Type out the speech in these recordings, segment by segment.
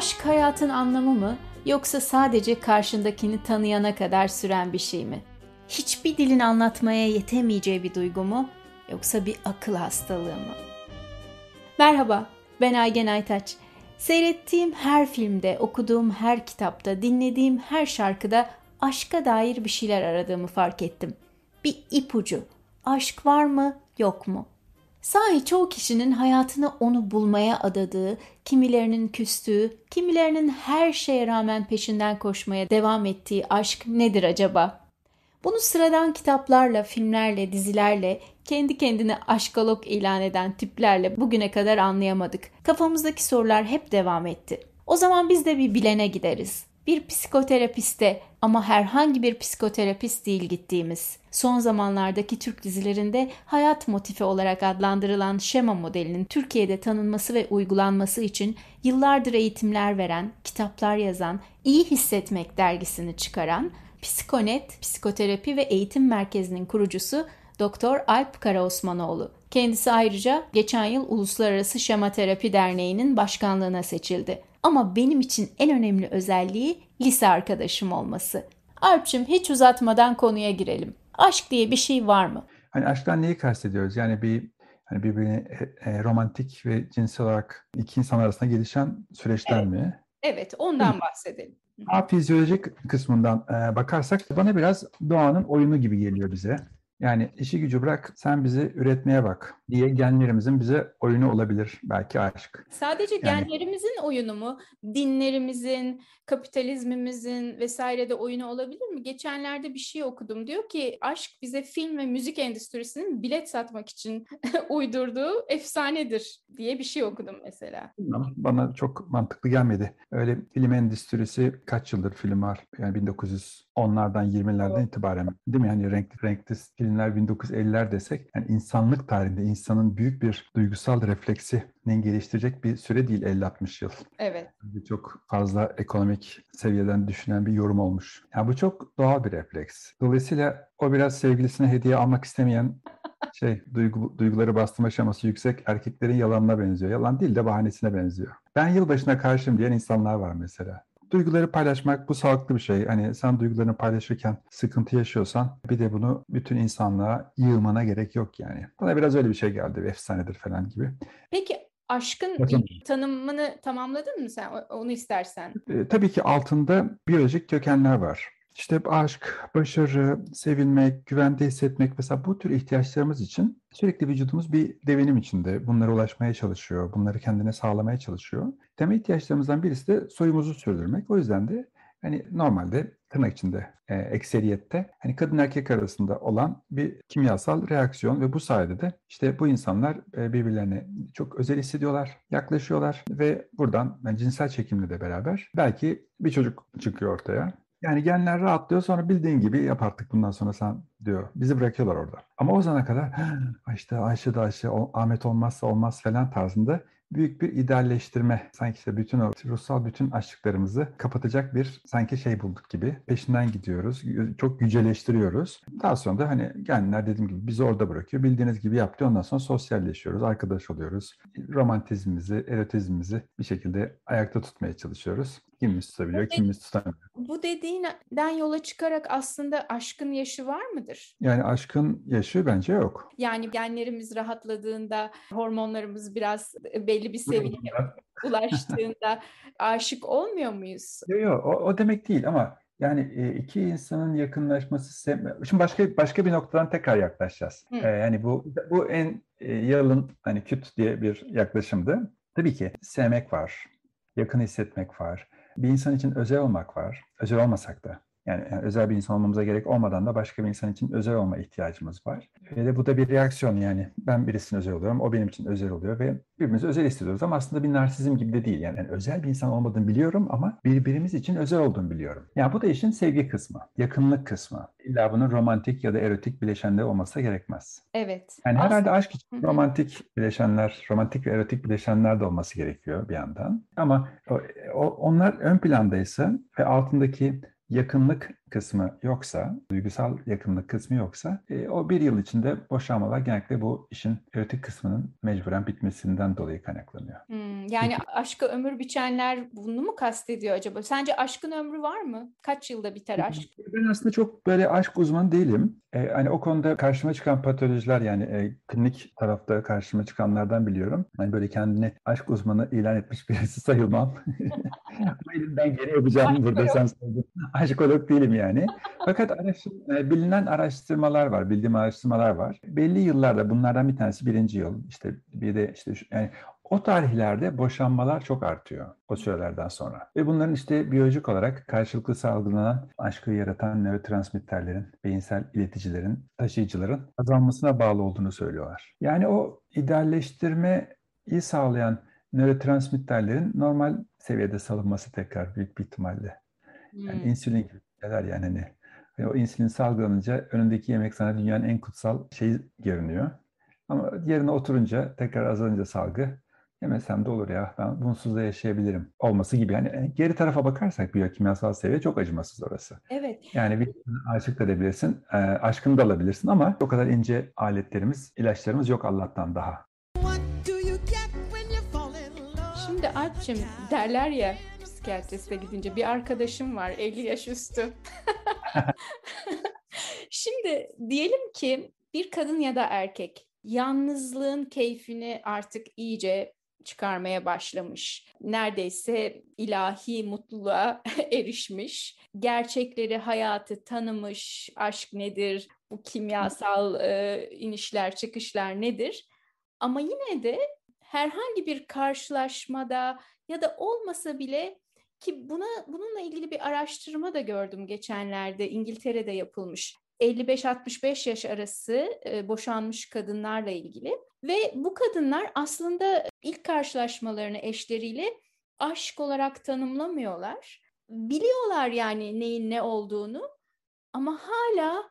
Aşk hayatın anlamı mı yoksa sadece karşındakini tanıyana kadar süren bir şey mi? Hiçbir dilin anlatmaya yetemeyeceği bir duygu mu yoksa bir akıl hastalığı mı? Merhaba, ben Aygen Aytaç. Seyrettiğim her filmde, okuduğum her kitapta, dinlediğim her şarkıda aşka dair bir şeyler aradığımı fark ettim. Bir ipucu. Aşk var mı, yok mu? Sahi çoğu kişinin hayatını onu bulmaya adadığı, kimilerinin küstüğü, kimilerinin her şeye rağmen peşinden koşmaya devam ettiği aşk nedir acaba? Bunu sıradan kitaplarla, filmlerle, dizilerle, kendi kendine aşkalog ilan eden tiplerle bugüne kadar anlayamadık. Kafamızdaki sorular hep devam etti. O zaman biz de bir bilene gideriz bir psikoterapiste ama herhangi bir psikoterapist değil gittiğimiz. Son zamanlardaki Türk dizilerinde hayat motifi olarak adlandırılan şema modelinin Türkiye'de tanınması ve uygulanması için yıllardır eğitimler veren, kitaplar yazan, İyi Hissetmek dergisini çıkaran, Psikonet, Psikoterapi ve Eğitim Merkezi'nin kurucusu Doktor Alp Karaosmanoğlu. Kendisi ayrıca geçen yıl Uluslararası Şema Terapi Derneği'nin başkanlığına seçildi. Ama benim için en önemli özelliği lise arkadaşım olması. Alpçim hiç uzatmadan konuya girelim. Aşk diye bir şey var mı? Hani aşktan neyi kastediyoruz? Yani bir hani birbirine e, romantik ve cinsel olarak iki insan arasında gelişen süreçten evet. mi? Evet, ondan bahsedelim. A fizyolojik kısmından e, bakarsak bana biraz doğanın oyunu gibi geliyor bize. Yani işi gücü bırak sen bizi üretmeye bak diye genlerimizin bize oyunu olabilir belki aşk. Sadece yani, genlerimizin oyunu mu? Dinlerimizin, kapitalizmimizin vesaire de oyunu olabilir mi? Geçenlerde bir şey okudum. Diyor ki aşk bize film ve müzik endüstrisinin bilet satmak için uydurduğu efsanedir diye bir şey okudum mesela. Bana çok mantıklı gelmedi. Öyle film endüstrisi kaç yıldır film var? Yani 1910'lardan 20'lerden itibaren değil mi? Yani renkli renkli filmler 1950'ler desek yani insanlık tarihinde insanın büyük bir duygusal refleksini geliştirecek bir süre değil 50-60 yıl. Evet. Çok fazla ekonomik seviyeden düşünen bir yorum olmuş. Yani bu çok doğal bir refleks. Dolayısıyla o biraz sevgilisine hediye almak istemeyen şey duygu, duyguları bastırma aşaması yüksek erkeklerin yalanına benziyor. Yalan değil de bahanesine benziyor. Ben yılbaşına karşıyım diyen insanlar var mesela duyguları paylaşmak bu sağlıklı bir şey. Hani sen duygularını paylaşırken sıkıntı yaşıyorsan bir de bunu bütün insanlığa yığmana gerek yok yani. Bana biraz öyle bir şey geldi. Efsanedir falan gibi. Peki aşkın Bakın, tanımını tamamladın mı sen onu istersen? E, tabii ki altında biyolojik kökenler var. İşte aşk, başarı, sevilmek, güvende hissetmek mesela bu tür ihtiyaçlarımız için sürekli vücudumuz bir devinim içinde. Bunlara ulaşmaya çalışıyor, bunları kendine sağlamaya çalışıyor. Temel ihtiyaçlarımızdan birisi de soyumuzu sürdürmek. O yüzden de hani normalde tırnak içinde e, ekseriyette hani kadın erkek arasında olan bir kimyasal reaksiyon ve bu sayede de işte bu insanlar e, birbirlerine çok özel hissediyorlar, yaklaşıyorlar ve buradan yani cinsel çekimle de beraber belki bir çocuk çıkıyor ortaya. Yani genler rahatlıyor sonra bildiğin gibi yap artık bundan sonra sen diyor. Bizi bırakıyorlar orada. Ama o zamana kadar işte Ayşe de Ayşe, Ahmet olmazsa olmaz falan tarzında büyük bir idealleştirme. Sanki işte bütün o ruhsal bütün açlıklarımızı kapatacak bir sanki şey bulduk gibi. Peşinden gidiyoruz. Çok yüceleştiriyoruz. Daha sonra da hani genler dediğim gibi bizi orada bırakıyor. Bildiğiniz gibi yaptı. Ondan sonra sosyalleşiyoruz. Arkadaş oluyoruz. Romantizmimizi, erotizmimizi bir şekilde ayakta tutmaya çalışıyoruz. Kimimiz tutabiliyor, kimimiz tutamıyor. Bu dediğinden yola çıkarak aslında aşkın yaşı var mıdır? Yani aşkın yaşı bence yok. Yani genlerimiz rahatladığında, hormonlarımız biraz belli bir seviyeye ulaştığında aşık olmuyor muyuz? Yok yok o, o demek değil ama yani iki insanın yakınlaşması şimdi başka başka bir noktadan tekrar yaklaşacağız. Hı. yani bu bu en yalın hani küt diye bir yaklaşımdı. Tabii ki sevmek var, yakın hissetmek var bir insan için özel olmak var. Özel olmasak da. Yani, yani özel bir insan olmamıza gerek olmadan da başka bir insan için özel olma ihtiyacımız var. Ve de bu da bir reaksiyon yani ben birisine özel oluyorum, o benim için özel oluyor ve birbirimizi özel hissediyoruz ama aslında bir narsizm gibi de değil. Yani, yani özel bir insan olmadığını biliyorum ama birbirimiz için özel olduğunu biliyorum. Yani bu da işin sevgi kısmı, yakınlık kısmı. İlla bunun romantik ya da erotik bileşenleri olması gerekmez. Evet. Yani aslında... herhalde aşk için romantik bileşenler, romantik ve erotik bileşenler de olması gerekiyor bir yandan. Ama o, o, onlar ön plandaysa ve altındaki yakınlık kısmı yoksa, duygusal yakınlık kısmı yoksa e, o bir yıl içinde boşanmalar genellikle bu işin erotik kısmının mecburen bitmesinden dolayı kaynaklanıyor. Hmm, yani Çünkü, aşka ömür biçenler bunu mu kastediyor acaba? Sence aşkın ömrü var mı? Kaç yılda biter aşk? Ben aslında çok böyle aşk uzmanı değilim. E, hani o konuda karşıma çıkan patolojiler yani e, klinik tarafta karşıma çıkanlardan biliyorum. Hani böyle kendini aşk uzmanı ilan etmiş birisi sayılmam. Ama elimden gene yapacağım burada sen sordun. Aşkolog değilim yani. Fakat araştır, e, bilinen araştırmalar var, bildiğim araştırmalar var. Belli yıllarda bunlardan bir tanesi birinci yıl, işte bir de işte yani o tarihlerde boşanmalar çok artıyor o sürelerden sonra. Ve bunların işte biyolojik olarak karşılıklı salgılanan aşkı yaratan nörotransmitterlerin, beyinsel ileticilerin, taşıyıcıların azalmasına bağlı olduğunu söylüyorlar. Yani o idealleştirmeyi sağlayan nörotransmitterlerin normal seviyede salınması tekrar büyük bir ihtimalle. Yani hmm. insülin gibi şeyler yani hani. Ve o insülin salgılanınca önündeki yemek sana dünyanın en kutsal şeyi görünüyor. Ama yerine oturunca tekrar azalınca salgı yemesem de olur ya ben bunsuz da yaşayabilirim olması gibi. Yani e, geri tarafa bakarsak biyokimyasal seviye çok acımasız orası. Evet. Yani bir aşık da edebilirsin, e, aşkını da alabilirsin ama o kadar ince aletlerimiz, ilaçlarımız yok Allah'tan daha. Şimdi derler ya psikiyatriste gidince bir arkadaşım var 50 yaş üstü. Şimdi diyelim ki bir kadın ya da erkek yalnızlığın keyfini artık iyice çıkarmaya başlamış. Neredeyse ilahi mutluluğa erişmiş. Gerçekleri, hayatı tanımış. Aşk nedir? Bu kimyasal e, inişler, çıkışlar nedir? Ama yine de herhangi bir karşılaşmada ya da olmasa bile ki buna bununla ilgili bir araştırma da gördüm geçenlerde İngiltere'de yapılmış. 55-65 yaş arası e, boşanmış kadınlarla ilgili ve bu kadınlar aslında ilk karşılaşmalarını eşleriyle aşk olarak tanımlamıyorlar. Biliyorlar yani neyin ne olduğunu ama hala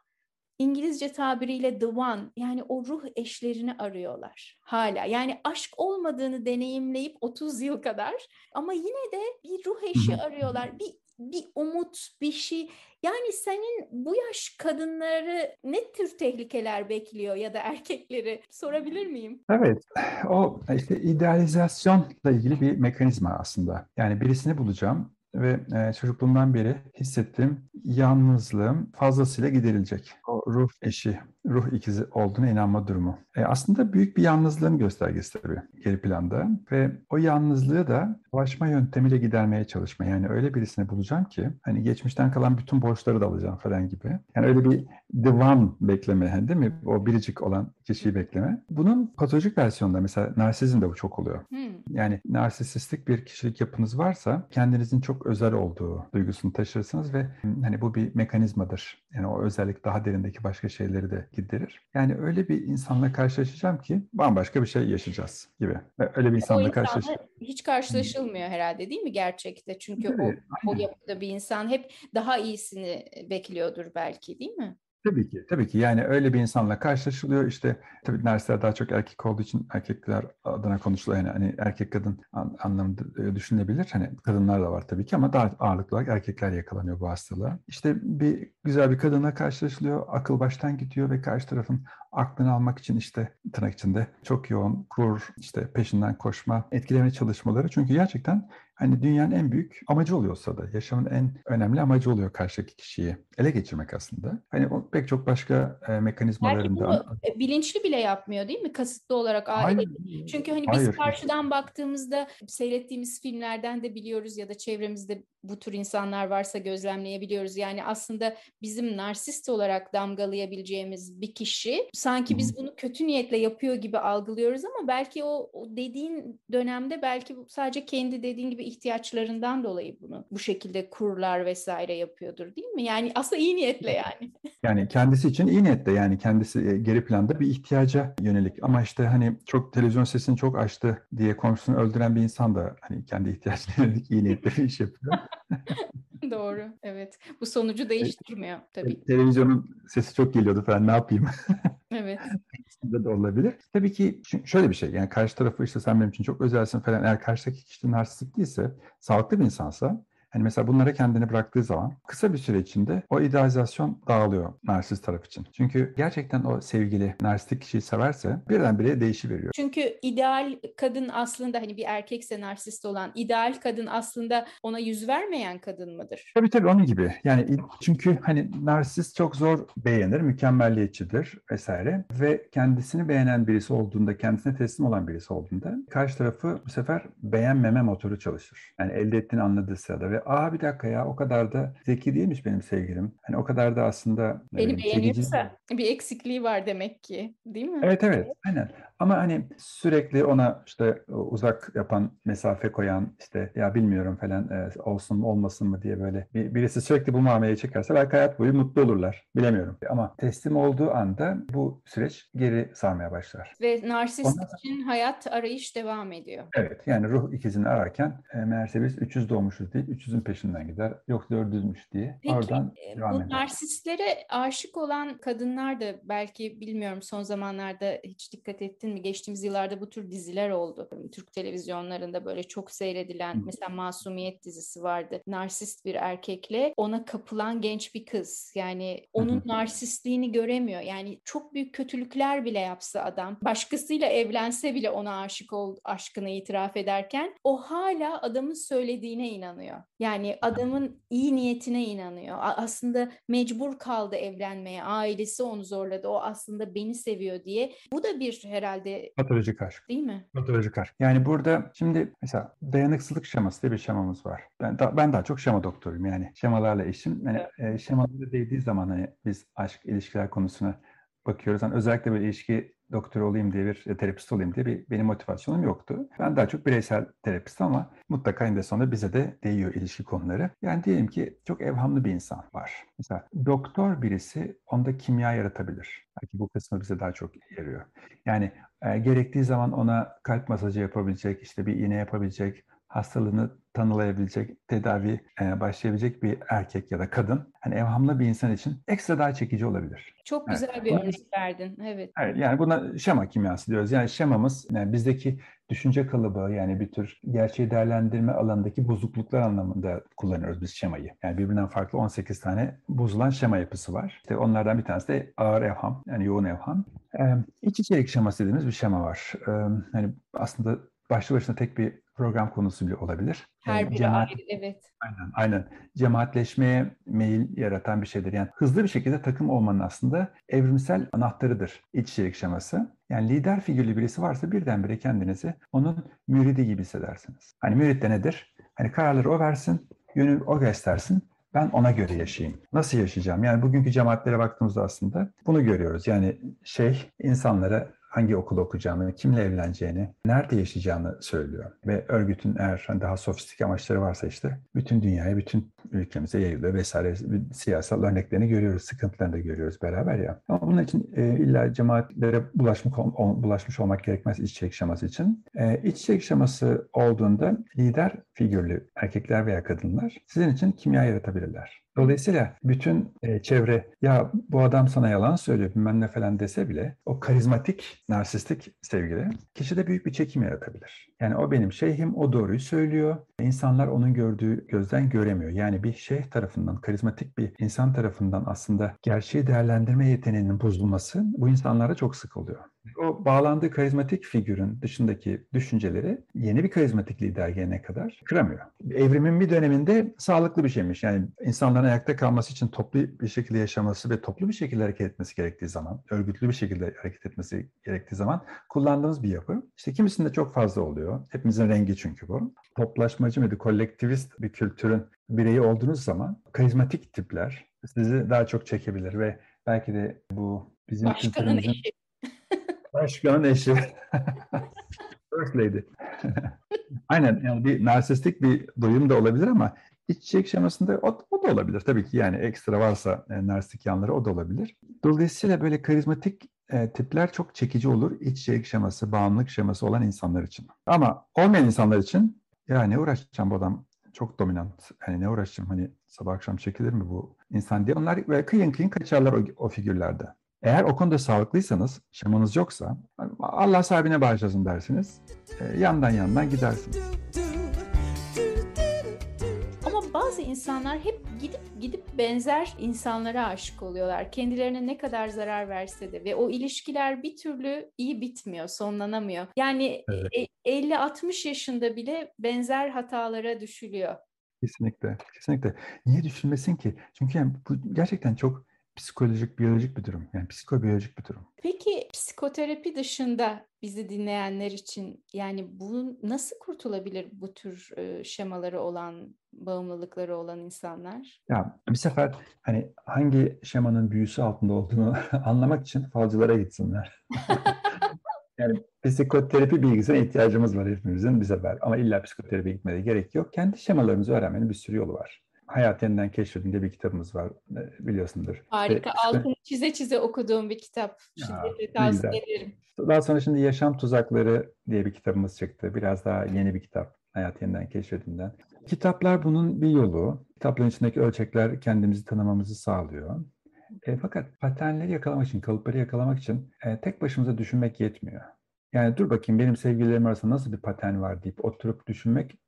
İngilizce tabiriyle the one yani o ruh eşlerini arıyorlar hala. Yani aşk olmadığını deneyimleyip 30 yıl kadar ama yine de bir ruh eşi arıyorlar. Bir bir umut, bir şey. Yani senin bu yaş kadınları ne tür tehlikeler bekliyor ya da erkekleri sorabilir miyim? Evet, o işte idealizasyonla ilgili bir mekanizma aslında. Yani birisini bulacağım, ve e, çocukluğumdan beri hissettiğim yalnızlığım fazlasıyla giderilecek. O ruh eşi, ruh ikizi olduğuna inanma durumu. E, aslında büyük bir yalnızlığın göstergesi tabii geri planda ve o yalnızlığı da savaşma yöntemiyle gidermeye çalışma. Yani öyle birisini bulacağım ki hani geçmişten kalan bütün borçları da alacağım falan gibi. Yani öyle bir divan bekleme değil mi? O biricik olan kişiyi bekleme. Bunun patolojik versiyonunda mesela narsizm de bu çok oluyor. Hmm. Yani narsisistik bir kişilik yapınız varsa kendinizin çok özel olduğu duygusunu taşırsınız ve hani bu bir mekanizmadır. Yani o özellik daha derindeki başka şeyleri de giderir. Yani öyle bir insanla karşılaşacağım ki bambaşka bir şey yaşayacağız gibi. Öyle bir insanla karşılaşacağım. Hiç karşılaşılmıyor herhalde değil mi gerçekte? Çünkü evet, o, o yapıda bir insan hep daha iyisini bekliyordur belki değil mi? Tabii ki, tabii ki. Yani öyle bir insanla karşılaşılıyor. İşte tabii dersler daha çok erkek olduğu için erkekler adına konuşuluyor. Yani hani erkek kadın an, anlamında e, düşünülebilir. Hani kadınlar da var tabii ki ama daha ağırlıklı olarak erkekler yakalanıyor bu hastalığa. İşte bir güzel bir kadınla karşılaşılıyor. Akıl baştan gidiyor ve karşı tarafın aklını almak için işte tırnak içinde çok yoğun kur, işte peşinden koşma, etkileme çalışmaları. Çünkü gerçekten hani dünyanın en büyük amacı oluyorsa da yaşamın en önemli amacı oluyor karşıdaki kişiyi ele geçirmek aslında. Hani o pek çok başka e, mekanizmalarından. Belki bunu e, bilinçli bile yapmıyor değil mi? Kasıtlı olarak aile. Çünkü hani biz Hayır. karşıdan baktığımızda seyrettiğimiz filmlerden de biliyoruz ya da çevremizde bu tür insanlar varsa gözlemleyebiliyoruz. Yani aslında bizim narsist olarak damgalayabileceğimiz bir kişi sanki biz bunu kötü niyetle yapıyor gibi algılıyoruz ama belki o, o dediğin dönemde belki sadece kendi dediğin gibi ihtiyaçlarından dolayı bunu bu şekilde kurlar vesaire yapıyordur değil mi? Yani aslında iyi niyetle yani. Yani kendisi için iyi niyetle yani kendisi e, geri planda bir ihtiyaca yönelik ama işte hani çok televizyon sesini çok açtı diye komşusunu öldüren bir insan da hani kendi ihtiyacına yönelik iyi niyetle bir iş yapıyor. Doğru. Evet. Bu sonucu değiştirmiyor tabii. Televizyonun sesi çok geliyordu falan. Ne yapayım? Evet. İkisinde de olabilir. Tabii ki şöyle bir şey. Yani karşı tarafı işte sen benim için çok özelsin falan. Eğer karşıdaki kişi narsistik değilse, sağlıklı bir insansa Hani mesela bunlara kendini bıraktığı zaman kısa bir süre içinde o idealizasyon dağılıyor narsist taraf için. Çünkü gerçekten o sevgili narsistik kişiyi severse birdenbire değişiveriyor. Çünkü ideal kadın aslında hani bir erkekse narsist olan ideal kadın aslında ona yüz vermeyen kadın mıdır? Tabii tabii onun gibi. Yani çünkü hani narsist çok zor beğenir, mükemmelliyetçidir vesaire ve kendisini beğenen birisi olduğunda, kendisine teslim olan birisi olduğunda karşı tarafı bu sefer beğenmeme motoru çalışır. Yani elde ettiğini anladığı sırada ve aa bir dakika ya o kadar da zeki değilmiş benim sevgilim. Hani o kadar da aslında beni beğeniyorsa bir eksikliği var demek ki değil mi? Evet evet aynen. Ama hani sürekli ona işte uzak yapan, mesafe koyan, işte ya bilmiyorum falan e, olsun mu olmasın mı diye böyle bir, birisi sürekli bu muameleyi çekerse belki hayat boyu mutlu olurlar. Bilemiyorum. Ama teslim olduğu anda bu süreç geri sarmaya başlar. Ve narsist Ondan... için hayat arayış devam ediyor. Evet. Yani ruh ikizini ararken e, meğerse biz 300 doğmuşuz değil, 300'ün peşinden gider. Yok 400'müş diye. Peki, Oradan e, bu narsistlere aşık olan kadınlar da belki bilmiyorum son zamanlarda hiç dikkat ettin mi? Geçtiğimiz yıllarda bu tür diziler oldu. Türk televizyonlarında böyle çok seyredilen mesela Masumiyet dizisi vardı. Narsist bir erkekle ona kapılan genç bir kız. Yani onun narsistliğini göremiyor. Yani çok büyük kötülükler bile yapsa adam, başkasıyla evlense bile ona aşık ol, aşkını itiraf ederken o hala adamın söylediğine inanıyor. Yani adamın iyi niyetine inanıyor. Aslında mecbur kaldı evlenmeye. Ailesi onu zorladı. O aslında beni seviyor diye. Bu da bir herhalde patolojik aşk. Değil mi? Patolojik aşk. Yani burada şimdi mesela dayanıksızlık şeması diye bir şemamız var. Ben, da, ben daha çok şema doktoruyum yani. Şemalarla işim. Yani evet. e, şemalara değdiği zaman hani biz aşk ilişkiler konusuna bakıyoruz. Yani özellikle böyle ilişki doktor olayım diye bir terapist olayım diye bir benim motivasyonum yoktu. Ben daha çok bireysel terapist ama mutlaka en de sonunda bize de değiyor ilişki konuları. Yani diyelim ki çok evhamlı bir insan var. Mesela doktor birisi onda kimya yaratabilir. Belki bu kısmı bize daha çok yarıyor. Yani gerektiği zaman ona kalp masajı yapabilecek, işte bir iğne yapabilecek, hastalığını tanılayabilecek, tedavi e, başlayabilecek bir erkek ya da kadın hani evhamlı bir insan için ekstra daha çekici olabilir. Çok güzel evet. bir örnek verdin. Evet. Evet yani buna şema kimyası diyoruz. Yani şemamız yani bizdeki düşünce kalıbı yani bir tür gerçeği değerlendirme alanındaki bozukluklar anlamında kullanıyoruz biz şemayı. Yani birbirinden farklı 18 tane bozulan şema yapısı var. İşte onlardan bir tanesi de ağır evham yani yoğun evham. Ee, iç içerik şeması dediğimiz bir şema var. Ee, hani aslında başlı başına tek bir program konusu bile olabilir. Her biri Cemaat, ayrı, evet. Aynen, aynen. Cemaatleşmeye meyil yaratan bir şeydir. Yani hızlı bir şekilde takım olmanın aslında evrimsel anahtarıdır iç içerik şeması. Yani lider figürlü birisi varsa birdenbire kendinizi onun müridi gibi hissedersiniz. Hani mürit de nedir? Hani kararları o versin, yönü o göstersin. Ben ona göre yaşayayım. Nasıl yaşayacağım? Yani bugünkü cemaatlere baktığımızda aslında bunu görüyoruz. Yani şey insanlara hangi okulu okuyacağını, kimle evleneceğini, nerede yaşayacağını söylüyor. Ve örgütün eğer hani daha sofistik amaçları varsa işte bütün dünyaya, bütün ülkemize yayılıyor vesaire. Siyasal örneklerini görüyoruz, sıkıntılarını da görüyoruz beraber ya. Ama bunun için e, illa cemaatlere bulaşmış, bulaşmış olmak gerekmez iç şeması için. E, iç şeması olduğunda lider figürlü erkekler veya kadınlar sizin için kimya yaratabilirler. Dolayısıyla bütün e, çevre ya bu adam sana yalan söylüyor bilmem ne falan dese bile o karizmatik, narsistik sevgili kişide büyük bir çekim yaratabilir. Yani o benim şeyhim, o doğruyu söylüyor. İnsanlar onun gördüğü gözden göremiyor. Yani bir şeyh tarafından, karizmatik bir insan tarafından aslında gerçeği değerlendirme yeteneğinin bozulması bu insanlara çok sık oluyor o bağlandığı karizmatik figürün dışındaki düşünceleri yeni bir karizmatik lider gelene kadar kıramıyor. Evrimin bir döneminde sağlıklı bir şeymiş. Yani insanların ayakta kalması için toplu bir şekilde yaşaması ve toplu bir şekilde hareket etmesi gerektiği zaman, örgütlü bir şekilde hareket etmesi gerektiği zaman kullandığımız bir yapı. İşte kimisinde çok fazla oluyor. Hepimizin rengi çünkü bu. Toplaşmacı ve kolektivist bir kültürün bireyi olduğunuz zaman karizmatik tipler sizi daha çok çekebilir ve belki de bu bizim Başkanın kültürümüzün... eşi Başkanın eşi. First lady. Aynen yani bir narsistik bir doyum da olabilir ama iç içerik şemasında o, o da olabilir tabii ki yani ekstra varsa e, narsistik yanları o da olabilir. Dolayısıyla böyle karizmatik e, tipler çok çekici olur iç içerik şeması, bağımlılık şeması olan insanlar için. Ama olmayan insanlar için ya ne uğraşacağım bu adam çok dominant. Hani ne uğraşacağım hani sabah akşam çekilir mi bu insan diye. Onlar böyle kıyın kıyın kaçarlar o, o figürlerde. Eğer o konuda sağlıklıysanız, şemanız yoksa Allah sahibine bağışlasın dersiniz. E, yandan yandan gidersiniz. insanlar hep gidip gidip benzer insanlara aşık oluyorlar. Kendilerine ne kadar zarar verse de ve o ilişkiler bir türlü iyi bitmiyor, sonlanamıyor. Yani evet. 50-60 yaşında bile benzer hatalara düşülüyor. Kesinlikle, kesinlikle. Niye düşünmesin ki? Çünkü yani bu gerçekten çok psikolojik, biyolojik bir durum. Yani psikobiyolojik bir durum. Peki psikoterapi dışında bizi dinleyenler için yani bu nasıl kurtulabilir bu tür e, şemaları olan, bağımlılıkları olan insanlar? Ya bir sefer hani hangi şemanın büyüsü altında olduğunu anlamak için falcılara gitsinler. yani psikoterapi bilgisine ihtiyacımız var hepimizin bir sefer. Ama illa psikoterapi gitmeye gerek yok. Kendi şemalarımızı öğrenmenin bir sürü yolu var. Hayat Yeniden Keşfedin bir kitabımız var biliyorsundur. Harika. Ve, Altını çize çize okuduğum bir kitap. Şimdi tavsiye ederim. Daha sonra şimdi Yaşam Tuzakları diye bir kitabımız çıktı. Biraz daha yeni bir kitap. Hayat Yeniden Keşfedin'den. Kitaplar bunun bir yolu. Kitapların içindeki ölçekler kendimizi tanımamızı sağlıyor. E, fakat paternleri yakalamak için, kalıpları yakalamak için e, tek başımıza düşünmek yetmiyor. Yani dur bakayım benim sevgililerim arasında nasıl bir patern var deyip oturup düşünmek.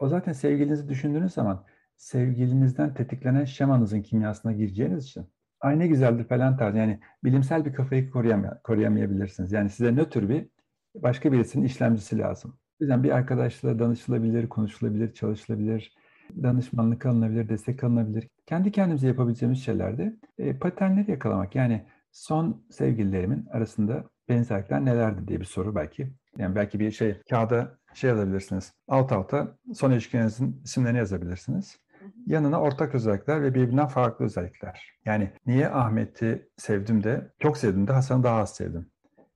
O zaten sevgilinizi düşündüğünüz zaman sevgilinizden tetiklenen şemanızın kimyasına gireceğiniz için ay ne güzeldir falan tarzı yani bilimsel bir kafayı koruyamay koruyamayabilirsiniz. Yani size nötr bir başka birisinin işlemcisi lazım. O yüzden bir arkadaşla danışılabilir, konuşulabilir, çalışılabilir, danışmanlık alınabilir, destek alınabilir. Kendi kendimize yapabileceğimiz şeylerde e, paternleri yakalamak. Yani son sevgililerimin arasında benzerlikler nelerdi diye bir soru belki. Yani belki bir şey kağıda şey yazabilirsiniz. Alt alta son ilişkinizin isimlerini yazabilirsiniz. Yanına ortak özellikler ve birbirinden farklı özellikler. Yani niye Ahmet'i sevdim de çok sevdim de Hasan'ı daha az sevdim.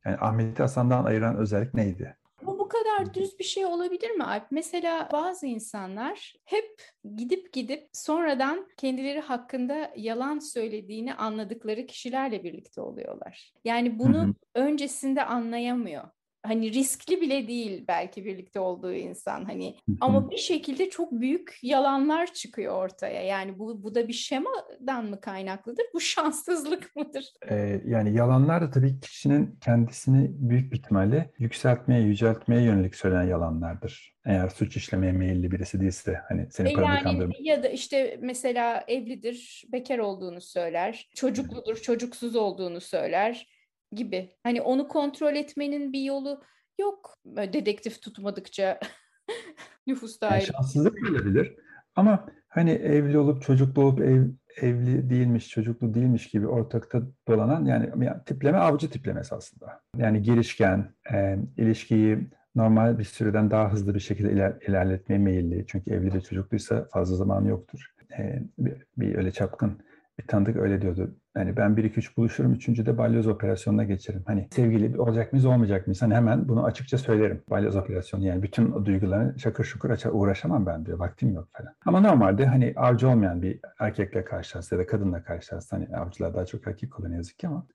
Yani Ahmet'i Hasan'dan ayıran özellik neydi? Bu bu kadar düz bir şey olabilir mi Alp? Mesela bazı insanlar hep gidip gidip sonradan kendileri hakkında yalan söylediğini anladıkları kişilerle birlikte oluyorlar. Yani bunu hı hı. öncesinde anlayamıyor hani riskli bile değil belki birlikte olduğu insan hani ama bir şekilde çok büyük yalanlar çıkıyor ortaya. Yani bu bu da bir şemadan mı kaynaklıdır? Bu şanssızlık mıdır? Ee, yani yalanlar da tabii kişinin kendisini büyük bir ihtimalle yükseltmeye, yüceltmeye yönelik söylenen yalanlardır. Eğer suç işlemeye meyilli birisi değilse hani seni e yani, kandırma. Ya da işte mesela evlidir, bekar olduğunu söyler, çocukludur, çocuksuz olduğunu söyler gibi. Hani onu kontrol etmenin bir yolu yok. Dedektif tutmadıkça nüfus daire. Yani şanssızlık olabilir. Ama hani evli olup çocuklu olup ev, evli değilmiş, çocuklu değilmiş gibi ortakta dolanan yani, yani tipleme avcı tiplemesi aslında. Yani girişken, e, ilişkiyi normal bir süreden daha hızlı bir şekilde iler, ilerletmeye meyilli. Çünkü evli ve çocukluysa fazla zaman yoktur. E, bir, bir öyle çapkın bir tanıdık öyle diyordu. Yani ben 1-2-3 buluşurum, üçüncüde balyoz operasyonuna geçerim. Hani sevgili olacak mıyız, olmayacak mıyız? Hani hemen bunu açıkça söylerim. Balyoz operasyonu yani bütün o duyguları şakır şukur açar, uğraşamam ben diyor. Vaktim yok falan. Ama normalde hani avcı olmayan bir erkekle karşılaşsa ya da kadınla karşılaşsa hani avcılar daha çok erkek oluyor ne yazık ki ama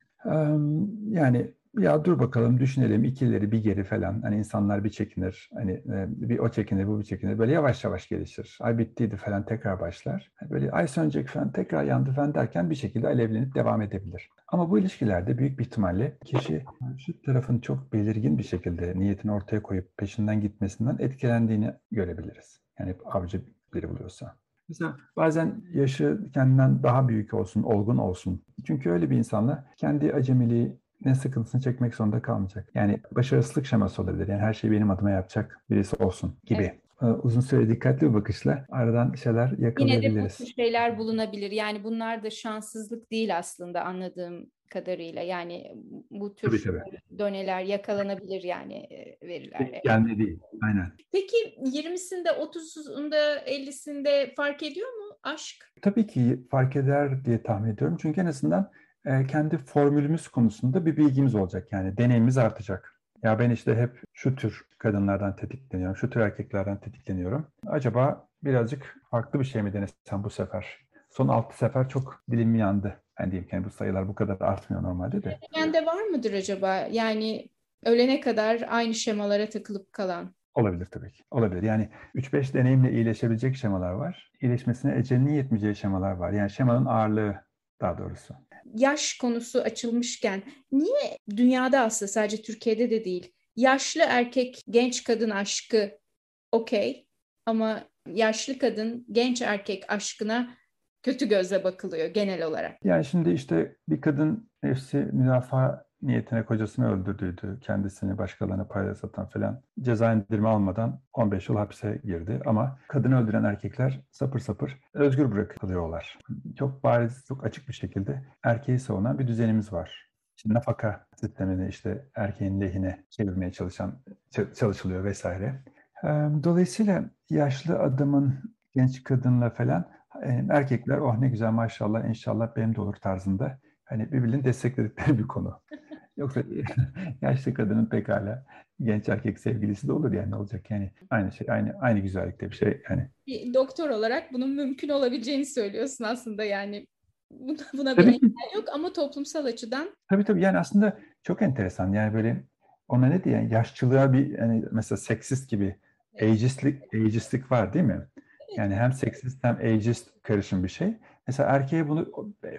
yani ya dur bakalım düşünelim ikileri bir geri falan. Hani insanlar bir çekinir. Hani e, bir o çekinir bu bir çekinir. Böyle yavaş yavaş gelişir. Ay bittiydi falan tekrar başlar. Böyle ay sönecek falan tekrar yandı falan derken bir şekilde alevlenip devam edebilir. Ama bu ilişkilerde büyük bir ihtimalle kişi şu tarafın çok belirgin bir şekilde niyetini ortaya koyup peşinden gitmesinden etkilendiğini görebiliriz. Yani avcı biri buluyorsa. Mesela bazen yaşı kendinden daha büyük olsun, olgun olsun. Çünkü öyle bir insanla kendi acemiliği ne sıkıntısını çekmek zorunda kalmayacak. Yani başarısızlık şeması olabilir. Yani her şeyi benim adıma yapacak birisi olsun gibi. Evet ee, uzun süre dikkatli bir bakışla aradan şeyler yakalayabiliriz. Yine de bu şeyler bulunabilir. Yani bunlar da şanssızlık değil aslında anladığım kadarıyla. Yani bu tür tabii, tabii. döneler yakalanabilir yani e, veriler. Yani değil. Aynen. Peki 20'sinde, 30'unda, 50'sinde fark ediyor mu aşk? Tabii ki fark eder diye tahmin ediyorum. Çünkü en azından e, kendi formülümüz konusunda bir bilgimiz olacak. Yani deneyimimiz artacak. Ya ben işte hep şu tür kadınlardan tetikleniyorum, şu tür erkeklerden tetikleniyorum. Acaba birazcık farklı bir şey mi denesem bu sefer? Son altı sefer çok dilim yandı. Ben diyeyim ki yani bu sayılar bu kadar artmıyor normalde de. Bende var mıdır acaba? Yani ölene kadar aynı şemalara takılıp kalan. Olabilir tabii ki. Olabilir. Yani 3-5 deneyimle iyileşebilecek şemalar var. İyileşmesine ecelinin yetmeyeceği şemalar var. Yani şemanın ağırlığı daha doğrusu yaş konusu açılmışken niye dünyada aslında sadece Türkiye'de de değil yaşlı erkek genç kadın aşkı okey ama yaşlı kadın genç erkek aşkına kötü gözle bakılıyor genel olarak. Yani şimdi işte bir kadın nefsi müdafaa niyetine kocasını öldürdüydü. Kendisini başkalarına payla satan falan ceza indirme almadan 15 yıl hapse girdi. Ama kadını öldüren erkekler sapır sapır özgür bırakılıyorlar. Çok bariz, çok açık bir şekilde erkeği savunan bir düzenimiz var. İşte nafaka sistemini işte erkeğin lehine çevirmeye çalışan çalışılıyor vesaire. Dolayısıyla yaşlı adamın genç kadınla falan erkekler oh ne güzel maşallah inşallah benim de olur tarzında hani birbirini destekledikleri bir konu. Yoksa yaşlı kadının pekala genç erkek sevgilisi de olur yani olacak yani aynı şey aynı aynı güzellikte bir şey yani. Bir doktor olarak bunun mümkün olabileceğini söylüyorsun aslında yani buna, buna bir engel yok ama toplumsal açıdan. Tabii tabii yani aslında çok enteresan yani böyle ona ne diye yani yaşçılığa bir yani mesela seksist gibi ageistlik, ageistlik var değil mi? Yani hem seksist hem ageist karışım bir şey. Mesela erkeğe bunu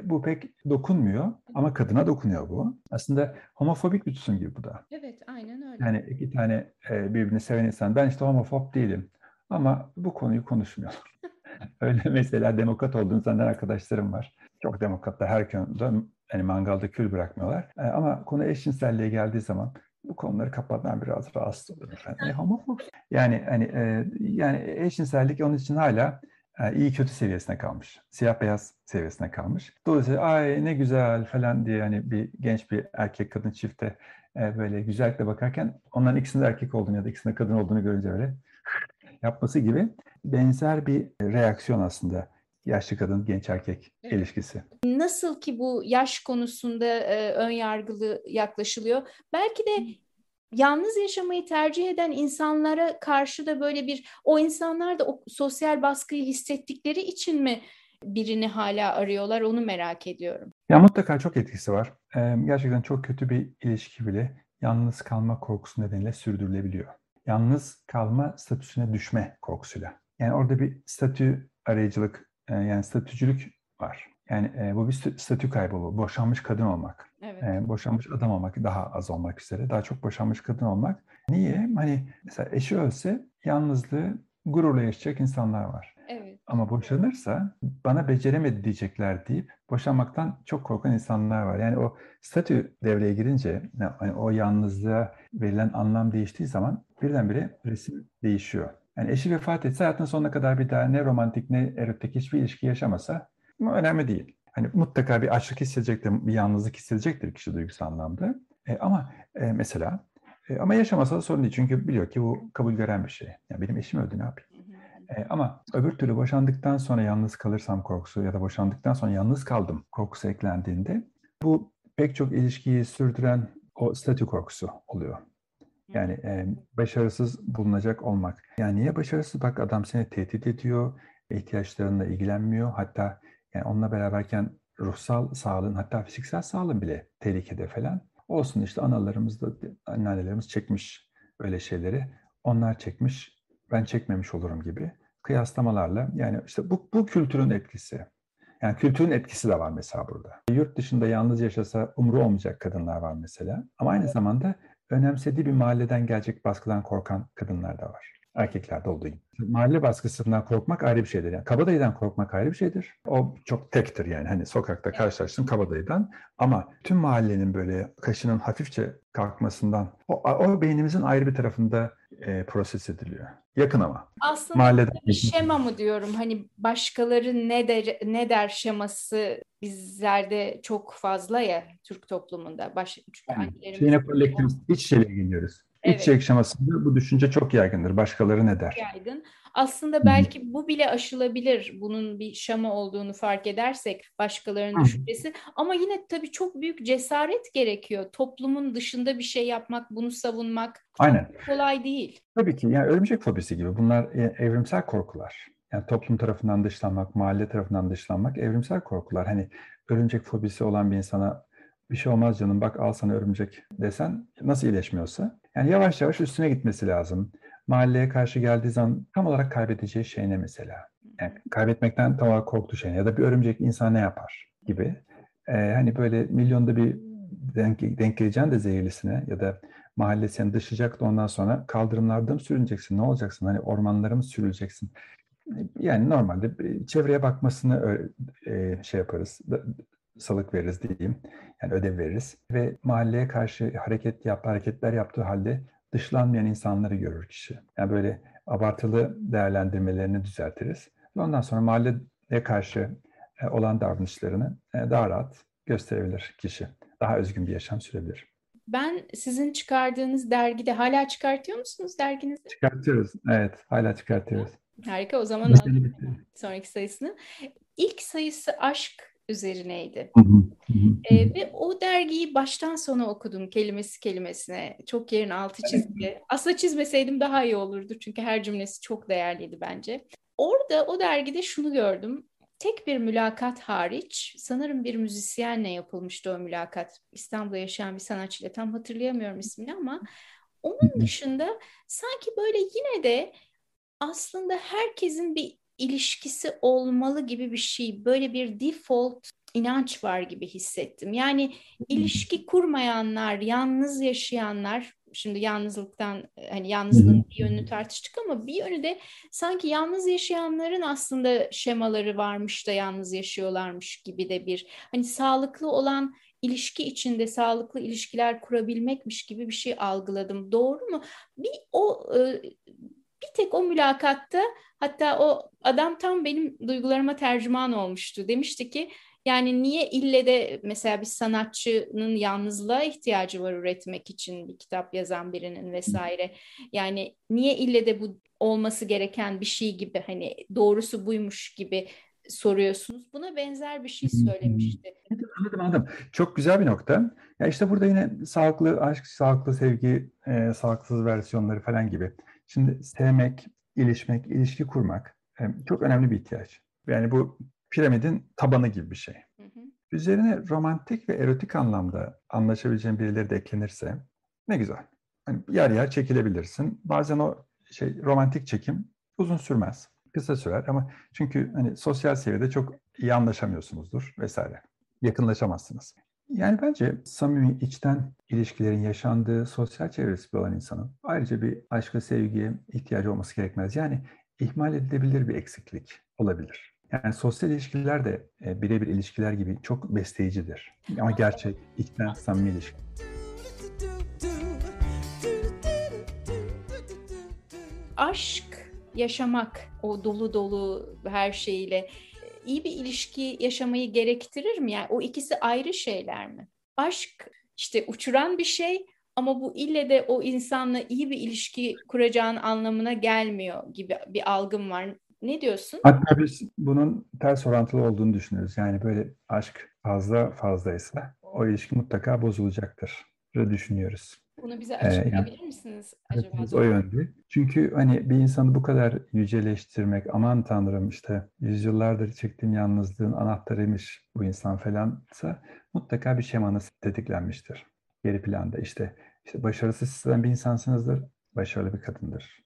bu pek dokunmuyor ama kadına dokunuyor bu. Aslında homofobik bir tutum gibi bu da. Evet, aynen öyle. Yani iki tane e, birbirini seven insan ben işte homofob değilim ama bu konuyu konuşmuyor. öyle mesela demokrat olduğunu senden arkadaşlarım var. Çok demokratlar her konuda yani mangalda kül bırakmıyorlar. E, ama konu eşcinselliğe geldiği zaman bu konuları kapatmam biraz rahatsız olurum. Yani homofob. Yani hani e, yani eşcinsellik onun için hala e, iyi kötü seviyesine kalmış. Siyah beyaz seviyesine kalmış. Dolayısıyla ay ne güzel falan diye hani bir genç bir erkek kadın çifte e, böyle güzellikle bakarken onların ikisinde erkek olduğunu ya da ikisinde kadın olduğunu görünce böyle yapması gibi benzer bir reaksiyon aslında yaşlı kadın genç erkek evet. ilişkisi. Nasıl ki bu yaş konusunda e, ön yargılı yaklaşılıyor. Belki de yalnız yaşamayı tercih eden insanlara karşı da böyle bir o insanlar da o sosyal baskıyı hissettikleri için mi birini hala arıyorlar onu merak ediyorum. Ya mutlaka çok etkisi var. Ee, gerçekten çok kötü bir ilişki bile yalnız kalma korkusu nedeniyle sürdürülebiliyor. Yalnız kalma statüsüne düşme korkusuyla. Yani orada bir statü arayıcılık, yani statücülük var. Yani e, bu bir statü kaybı Boşanmış kadın olmak. Evet. E, boşanmış adam olmak daha az olmak üzere. Daha çok boşanmış kadın olmak. Niye? Hani mesela eşi ölse yalnızlığı gururla yaşayacak insanlar var. Evet. Ama boşanırsa bana beceremedi diyecekler deyip boşanmaktan çok korkan insanlar var. Yani o statü devreye girince yani o yalnızlığa verilen anlam değiştiği zaman birdenbire resim değişiyor. Yani eşi vefat etse hayatının sonuna kadar bir daha ne romantik ne erotik hiçbir ilişki yaşamasa ama önemli değil. Hani mutlaka bir açlık hissedecektir, bir yalnızlık hissedecektir kişi duygusal anlamda. E, ama e, mesela e, ama yaşamasa da sorun değil. Çünkü biliyor ki bu kabul gören bir şey. Yani benim eşim öldü ne yapayım? E, ama öbür türlü boşandıktan sonra yalnız kalırsam korkusu ya da boşandıktan sonra yalnız kaldım korkusu eklendiğinde bu pek çok ilişkiyi sürdüren o statü korkusu oluyor. Yani e, başarısız bulunacak olmak. Yani niye başarısız? Bak adam seni tehdit ediyor, ihtiyaçlarınla ilgilenmiyor. Hatta yani onunla beraberken ruhsal sağlığın hatta fiziksel sağlığın bile tehlikede falan. Olsun işte analarımız da anneannelerimiz çekmiş öyle şeyleri. Onlar çekmiş, ben çekmemiş olurum gibi kıyaslamalarla. Yani işte bu, bu kültürün etkisi. Yani kültürün etkisi de var mesela burada. Yurt dışında yalnız yaşasa umru olmayacak kadınlar var mesela. Ama aynı zamanda önemsediği bir mahalleden gelecek baskıdan korkan kadınlar da var erkeklerde olduğu gibi. Mahalle baskısından korkmak ayrı bir şeydir. Yani kabadayıdan korkmak ayrı bir şeydir. O çok tektir yani. Hani sokakta karşılaştım kabadayıdan ama tüm mahallenin böyle kaşının hafifçe kalkmasından o, o beynimizin ayrı bir tarafında e, proses ediliyor. Yakın ama. Aslında Mahalleden... bir şema mı diyorum? Hani başkaları ne der ne der şeması bizlerde çok fazla ya Türk toplumunda. Baş, yani, şeyine kolektif iç içe geliyoruz. Evet. İç yaşamasında bu düşünce çok yaygındır. Başkaları ne der? Yaygın. Aslında belki Hı. bu bile aşılabilir. Bunun bir şama olduğunu fark edersek başkalarının Hı. düşüncesi. Ama yine tabii çok büyük cesaret gerekiyor. Toplumun dışında bir şey yapmak, bunu savunmak Aynen. kolay değil. Tabii ki. Yani örümcek fobisi gibi. Bunlar e, evrimsel korkular. Yani toplum tarafından dışlanmak, mahalle tarafından dışlanmak evrimsel korkular. Hani örümcek fobisi olan bir insana bir şey olmaz canım bak al sana örümcek desen nasıl iyileşmiyorsa yani yavaş yavaş üstüne gitmesi lazım. Mahalleye karşı geldiği zaman tam olarak kaybedeceği şey ne mesela? Yani kaybetmekten tam olarak korktuğu şey ne? Ya da bir örümcek insan ne yapar gibi. Ee, hani böyle milyonda bir denk, denk geleceğin de zehirlisine ya da mahalle seni dışacak da ondan sonra kaldırımlarda mı sürüneceksin? Ne olacaksın? Hani ormanlara mı sürüleceksin? Yani normalde çevreye bakmasını e, şey yaparız, salık veririz diyeyim. Yani ödev veririz. Ve mahalleye karşı hareket yap, hareketler yaptığı halde dışlanmayan insanları görür kişi. Yani böyle abartılı değerlendirmelerini düzeltiriz. Ve ondan sonra mahalleye karşı e, olan davranışlarını e, daha rahat gösterebilir kişi. Daha özgün bir yaşam sürebilir. Ben sizin çıkardığınız dergide hala çıkartıyor musunuz derginizi? Çıkartıyoruz. Evet, hala çıkartıyoruz. Harika. O zaman sonraki sayısını. İlk sayısı aşk üzerineydi. ee, ve o dergiyi baştan sona okudum kelimesi kelimesine. Çok yerin altı çizgi. Aslında çizmeseydim daha iyi olurdu çünkü her cümlesi çok değerliydi bence. Orada o dergide şunu gördüm. Tek bir mülakat hariç sanırım bir müzisyenle yapılmıştı o mülakat. İstanbul'da yaşayan bir sanatçıyla tam hatırlayamıyorum ismini ama onun dışında sanki böyle yine de aslında herkesin bir ilişkisi olmalı gibi bir şey. Böyle bir default inanç var gibi hissettim. Yani ilişki kurmayanlar, yalnız yaşayanlar, şimdi yalnızlıktan hani yalnızlığın bir yönünü tartıştık ama bir yönü de sanki yalnız yaşayanların aslında şemaları varmış da yalnız yaşıyorlarmış gibi de bir hani sağlıklı olan ilişki içinde sağlıklı ilişkiler kurabilmekmiş gibi bir şey algıladım. Doğru mu? Bir o bir tek o mülakatta hatta o adam tam benim duygularıma tercüman olmuştu. Demişti ki yani niye ille de mesela bir sanatçının yalnızlığa ihtiyacı var üretmek için bir kitap yazan birinin vesaire. Yani niye ille de bu olması gereken bir şey gibi hani doğrusu buymuş gibi soruyorsunuz. Buna benzer bir şey söylemişti. Anladım anladım. Çok güzel bir nokta. Ya işte burada yine sağlıklı aşk, sağlıklı sevgi, e, sağlıksız versiyonları falan gibi. Şimdi sevmek, ilişmek, ilişki kurmak e, çok önemli bir ihtiyaç. Yani bu piramidin tabanı gibi bir şey. Hı hı. Üzerine romantik ve erotik anlamda anlaşabileceğin birileri de eklenirse ne güzel. Hani yer yer çekilebilirsin. Bazen o şey romantik çekim uzun sürmez. Kısa sürer ama çünkü hani sosyal seviyede çok iyi anlaşamıyorsunuzdur vesaire. Yakınlaşamazsınız. Yani bence samimi içten ilişkilerin yaşandığı sosyal çevresi olan insanın ayrıca bir aşka, sevgiye ihtiyacı olması gerekmez. Yani ihmal edilebilir bir eksiklik olabilir. Yani sosyal ilişkiler de e, birebir ilişkiler gibi çok besleyicidir. Ama gerçek, içten, samimi ilişki. Aşk yaşamak, o dolu dolu her şeyiyle iyi bir ilişki yaşamayı gerektirir mi? Yani o ikisi ayrı şeyler mi? Aşk işte uçuran bir şey ama bu ille de o insanla iyi bir ilişki kuracağın anlamına gelmiyor gibi bir algım var. Ne diyorsun? Hatta biz bunun ters orantılı olduğunu düşünüyoruz. Yani böyle aşk fazla fazlaysa o ilişki mutlaka bozulacaktır düşünüyoruz. Bunu bize açıklayabilir ee, misiniz acaba? Evet, o yönde. Çünkü hani bir insanı bu kadar yüceleştirmek, aman tanrım işte yüzyıllardır çektiğim yalnızlığın anahtarıymış bu insan falansa mutlaka bir şemanız tetiklenmiştir. Geri planda işte, işte başarısız hisseden bir insansınızdır, başarılı bir kadındır.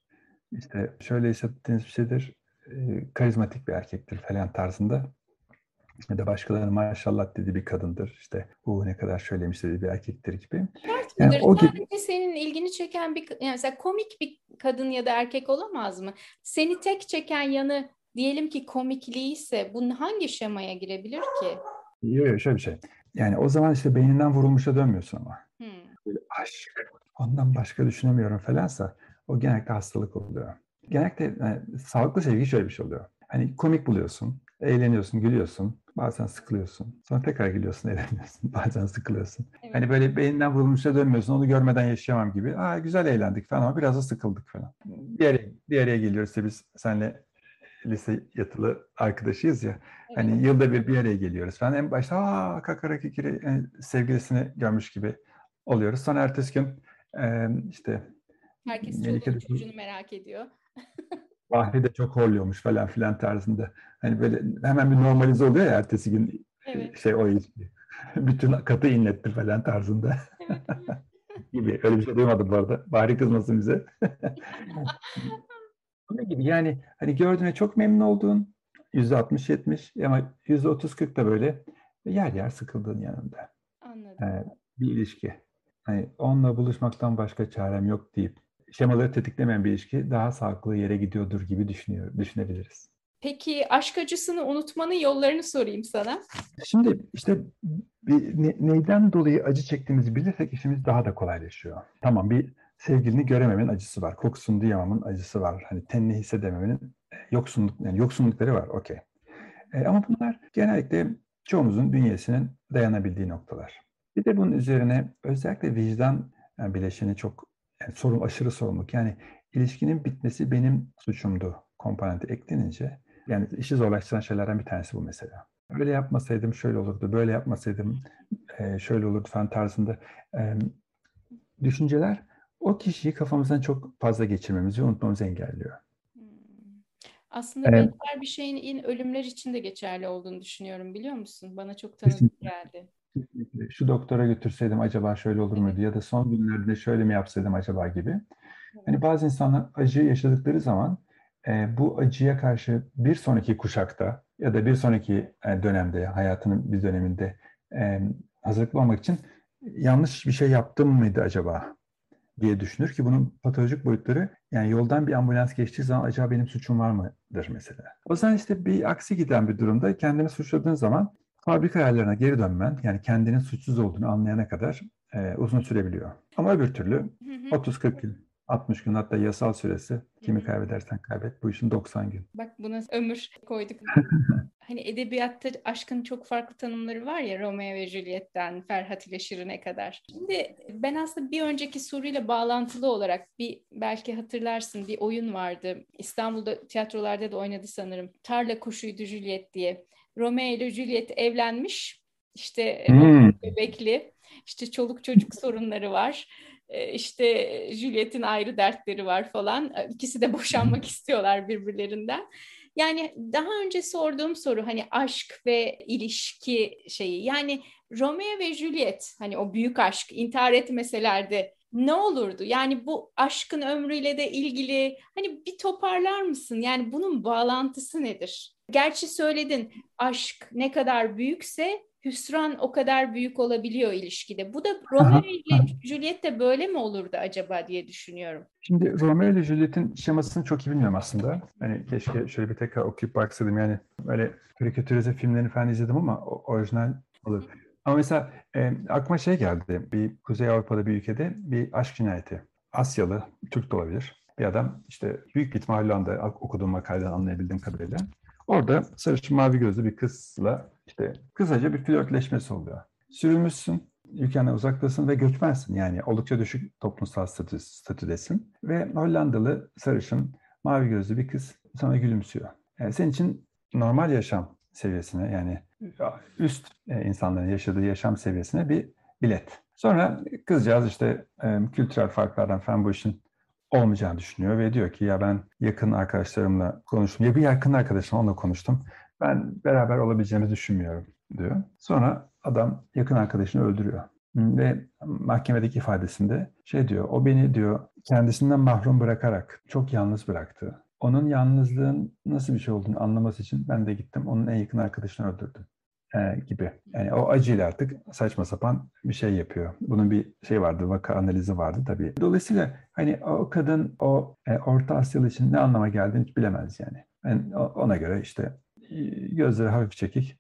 İşte şöyle hissettiğiniz bir şeydir, karizmatik bir erkektir falan tarzında ya da başkalarının maşallah dediği bir kadındır. İşte bu ne kadar söylemiş dediği bir erkektir gibi. Yani o Sadece gibi... senin ilgini çeken bir yani mesela komik bir kadın ya da erkek olamaz mı? Seni tek çeken yanı diyelim ki komikliği ise bunun hangi şemaya girebilir ki? Yok yok şöyle bir şey. Yani o zaman işte beyninden vurulmuşa dönmüyorsun ama. Hmm. Böyle aşk, ondan başka düşünemiyorum falansa o genellikle hastalık oluyor. Genellikle yani, sağlıklı sevgi şöyle bir şey oluyor. Hani komik buluyorsun, eğleniyorsun, gülüyorsun. Bazen sıkılıyorsun. Sonra tekrar geliyorsun, eğleniyorsun. Bazen sıkılıyorsun. Evet. Hani böyle beyinden vurulmuşa dönmüyorsun. Onu görmeden yaşayamam gibi. Aa güzel eğlendik falan ama biraz da sıkıldık falan. Bir araya, bir araya geliyoruz. İşte biz seninle lise yatılı arkadaşıyız ya. Evet. Hani yılda bir bir araya geliyoruz falan. En başta aa kakara kikiri yani sevgilisini görmüş gibi oluyoruz. Sonra ertesi gün e, işte Herkes Melike çocuğunu merak ediyor. Bahri de çok horluyormuş falan filan tarzında. Hani böyle hemen bir normalize oluyor ya ertesi gün evet. şey o ilişki. Bütün katı inlettir falan tarzında. gibi. Öyle bir şey duymadım bu arada. Bahri kızmasın bize. ne gibi yani hani gördüğüne çok memnun olduğun yüzde 60-70 ama yüzde 30-40 da böyle yer yer sıkıldığın yanında. Anladım. Ee, bir ilişki. Hani onunla buluşmaktan başka çarem yok deyip şemaları tetiklemeyen bir ilişki daha sağlıklı yere gidiyordur gibi düşünüyor, düşünebiliriz. Peki aşk acısını unutmanın yollarını sorayım sana. Şimdi işte bir, ne, neyden dolayı acı çektiğimizi bilirsek işimiz daha da kolaylaşıyor. Tamam bir sevgilini görememenin acısı var. Kokusunu duyamamın acısı var. Hani tenini hissedememenin e, yoksunluk, yani yoksunlukları var. Okey. E, ama bunlar genellikle çoğumuzun bünyesinin dayanabildiği noktalar. Bir de bunun üzerine özellikle vicdan bileşeni çok sorun, aşırı sorumluluk. Yani ilişkinin bitmesi benim suçumdu komponenti eklenince yani işi zorlaştıran şeylerden bir tanesi bu mesela. Öyle yapmasaydım şöyle olurdu, böyle yapmasaydım e, şöyle olurdu falan tarzında düşünceler o kişiyi kafamızdan çok fazla geçirmemizi unutmamızı engelliyor. Hmm. Aslında evet. benzer bir şeyin ölümler için de geçerli olduğunu düşünüyorum biliyor musun? Bana çok tanıdık geldi. Şu doktora götürseydim acaba şöyle olur muydu ya da son günlerde şöyle mi yapsaydım acaba gibi. Hani bazı insanlar acı yaşadıkları zaman e, bu acıya karşı bir sonraki kuşakta ya da bir sonraki e, dönemde, hayatının bir döneminde e, hazırlıklı olmak için yanlış bir şey yaptım mıydı acaba diye düşünür ki bunun patolojik boyutları yani yoldan bir ambulans geçtiği zaman acaba benim suçum var mıdır mesela. O zaman işte bir aksi giden bir durumda kendini suçladığın zaman fabrika ayarlarına geri dönmen yani kendinin suçsuz olduğunu anlayana kadar e, uzun sürebiliyor. Ama öbür türlü 30-40 yıl 60 gün hatta yasal süresi kimi kaybedersen kaybet bu işin 90 gün. Bak buna ömür koyduk. hani edebiyatta aşkın çok farklı tanımları var ya Romeo ve Juliet'ten Ferhat ile Şirin'e kadar. Şimdi ben aslında bir önceki soruyla bağlantılı olarak bir belki hatırlarsın bir oyun vardı. İstanbul'da tiyatrolarda da oynadı sanırım. Tarla Kuşuydu Juliet diye. Romeo ile Juliet evlenmiş. İşte hmm. bebekli. İşte çoluk çocuk sorunları var e, işte Juliet'in ayrı dertleri var falan. E, ikisi de boşanmak istiyorlar birbirlerinden. Yani daha önce sorduğum soru hani aşk ve ilişki şeyi. Yani Romeo ve Juliet hani o büyük aşk intihar etmeselerdi ne olurdu? Yani bu aşkın ömrüyle de ilgili hani bir toparlar mısın? Yani bunun bağlantısı nedir? Gerçi söyledin aşk ne kadar büyükse hüsran o kadar büyük olabiliyor ilişkide. Bu da Romeo ile Juliet de böyle mi olurdu acaba diye düşünüyorum. Şimdi Romeo ile Juliet'in şemasını çok iyi bilmiyorum aslında. Hani keşke şöyle bir tekrar okuyup baksaydım. Yani böyle karikatürize filmlerini falan izledim ama orijinal olur. Ama mesela e, aklıma şey geldi. Bir Kuzey Avrupa'da bir ülkede bir aşk cinayeti. Asyalı, Türk de olabilir. Bir adam işte büyük bir ihtimalle Hollanda okuduğum makaleden anlayabildiğim kadarıyla. Orada sarışın mavi gözlü bir kızla işte kısaca bir flörtleşmesi oluyor. Sürülmüşsün, ülkenden uzaktasın ve göçmensin. Yani oldukça düşük toplumsal statü, statüdesin. Ve Hollandalı sarışın mavi gözlü bir kız sana gülümsüyor. Yani senin için normal yaşam seviyesine yani üst e, insanların yaşadığı yaşam seviyesine bir bilet. Sonra kızcağız işte e, kültürel farklardan falan bu işin olmayacağını düşünüyor ve diyor ki ya ben yakın arkadaşlarımla konuştum. Ya bir yakın arkadaşım onunla konuştum. Ben beraber olabileceğimizi düşünmüyorum diyor. Sonra adam yakın arkadaşını öldürüyor. Ve mahkemedeki ifadesinde şey diyor, o beni diyor kendisinden mahrum bırakarak çok yalnız bıraktı. Onun yalnızlığın nasıl bir şey olduğunu anlaması için ben de gittim onun en yakın arkadaşını öldürdüm e, gibi. Yani o acıyla artık saçma sapan bir şey yapıyor. Bunun bir şey vardı, vaka analizi vardı tabii. Dolayısıyla hani o kadın o e, Orta Asyalı için ne anlama geldiğini hiç bilemez yani. Yani ona göre işte gözleri hafif çekik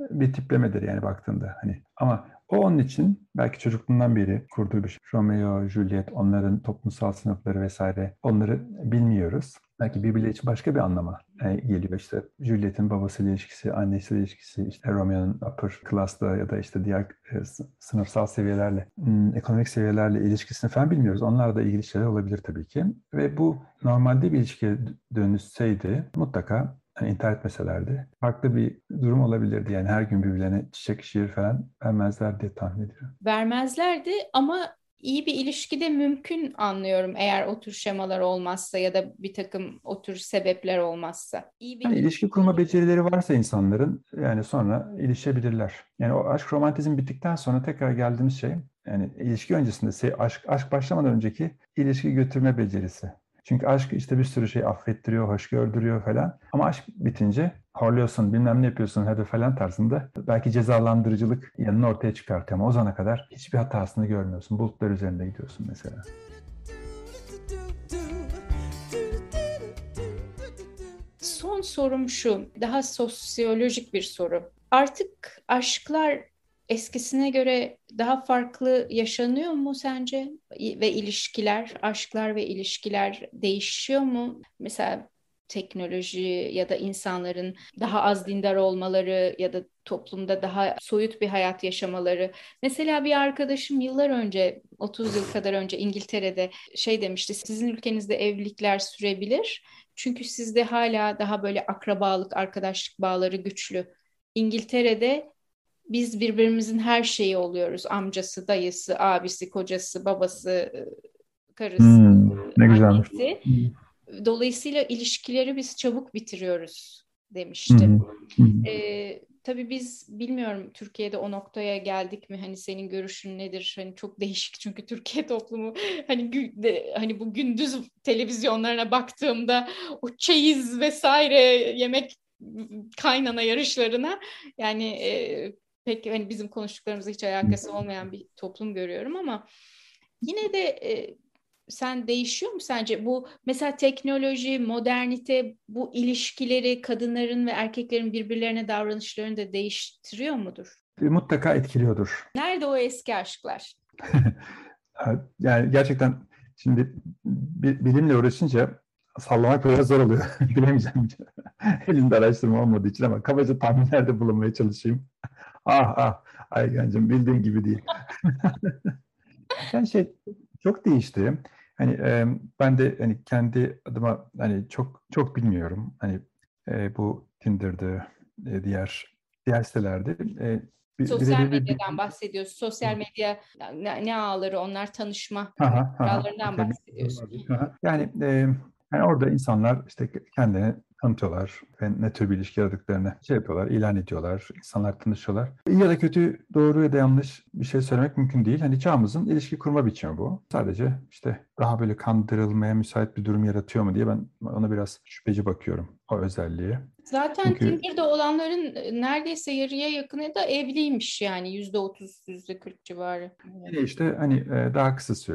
bir tiplemedir yani baktığında. Hani ama o onun için belki çocukluğundan beri kurduğu bir şey. Romeo, Juliet, onların toplumsal sınıfları vesaire onları bilmiyoruz. Belki birbirleri için başka bir anlama e, geliyor. İşte Juliet'in babasıyla ilişkisi, annesiyle ilişkisi, işte Romeo'nun upper class'la ya da işte diğer e, sınıfsal seviyelerle, hmm, ekonomik seviyelerle ilişkisini falan bilmiyoruz. Onlarla da ilgili şeyler olabilir tabii ki. Ve bu normalde bir ilişkiye dönüşseydi mutlaka yani intihar etmeselerdi farklı bir durum olabilirdi. Yani her gün birbirlerine çiçek, şiir falan vermezler diye tahmin ediyorum. Vermezlerdi ama iyi bir ilişkide mümkün anlıyorum eğer o tür şemalar olmazsa ya da bir takım o tür sebepler olmazsa. İyi bir yani ilişki kurma becerileri varsa insanların yani sonra ilişebilirler. Yani o aşk romantizm bittikten sonra tekrar geldiğimiz şey yani ilişki öncesinde aşk aşk başlamadan önceki ilişki götürme becerisi. Çünkü aşk işte bir sürü şey affettiriyor, hoş gördürüyor falan. Ama aşk bitince horluyorsun, bilmem ne yapıyorsun hadi falan tarzında belki cezalandırıcılık yanını ortaya çıkartıyor ama o zamana kadar hiçbir hatasını görmüyorsun. Bulutlar üzerinde gidiyorsun mesela. son sorum şu, daha sosyolojik bir soru. Artık aşklar eskisine göre daha farklı yaşanıyor mu sence? Ve ilişkiler, aşklar ve ilişkiler değişiyor mu? Mesela teknoloji ya da insanların daha az dindar olmaları ya da toplumda daha soyut bir hayat yaşamaları. Mesela bir arkadaşım yıllar önce, 30 yıl kadar önce İngiltere'de şey demişti. Sizin ülkenizde evlilikler sürebilir. Çünkü sizde hala daha böyle akrabalık, arkadaşlık bağları güçlü. İngiltere'de biz birbirimizin her şeyi oluyoruz. Amcası, dayısı, abisi, kocası, babası, karısı, hmm, ne güzelmiş. Dolayısıyla ilişkileri biz çabuk bitiriyoruz demişti. Ee, tabii biz bilmiyorum Türkiye'de o noktaya geldik mi? Hani senin görüşün nedir? Hani çok değişik çünkü Türkiye toplumu hani hani bu gündüz televizyonlarına baktığımda o çeyiz vesaire yemek kaynana yarışlarına yani e, pek hani bizim konuştuklarımızla hiç alakası olmayan bir toplum görüyorum ama yine de e, sen değişiyor mu sence? Bu mesela teknoloji, modernite bu ilişkileri kadınların ve erkeklerin birbirlerine davranışlarını da değiştiriyor mudur? E, mutlaka etkiliyordur. Nerede o eski aşklar? yani gerçekten şimdi bilimle uğraşınca sallamak biraz zor oluyor. Bilemeyeceğim. Elimde araştırma olmadığı için ama kabaca tahminlerde bulunmaya çalışayım. Ah ah Aygancığım bildiğin gibi değil. yani şey çok değişti. Hani e, ben de hani kendi adıma hani çok çok bilmiyorum. Hani e, bu Tinder'dı, e, diğer diğer sitelerde e, bir, Sosyal bir, medyadan bir, bahsediyoruz. Sosyal medya ne, ne ağları onlar tanışma ağlarından bahsediyorsun. Yani e, yani orada insanlar işte kendini tanıtıyorlar ve ne tür bir ilişki aradıklarını şey yapıyorlar, ilan ediyorlar, insanlar tanışıyorlar. İyi ya da kötü, doğru ya da yanlış bir şey söylemek mümkün değil. Hani çağımızın ilişki kurma biçimi bu. Sadece işte daha böyle kandırılmaya müsait bir durum yaratıyor mu diye ben ona biraz şüpheci bakıyorum o özelliği. Zaten Çünkü... Tinder'da olanların e, neredeyse yarıya yakını da evliymiş yani yüzde otuz, yüzde kırk civarı. Yani işte hani e, daha kısa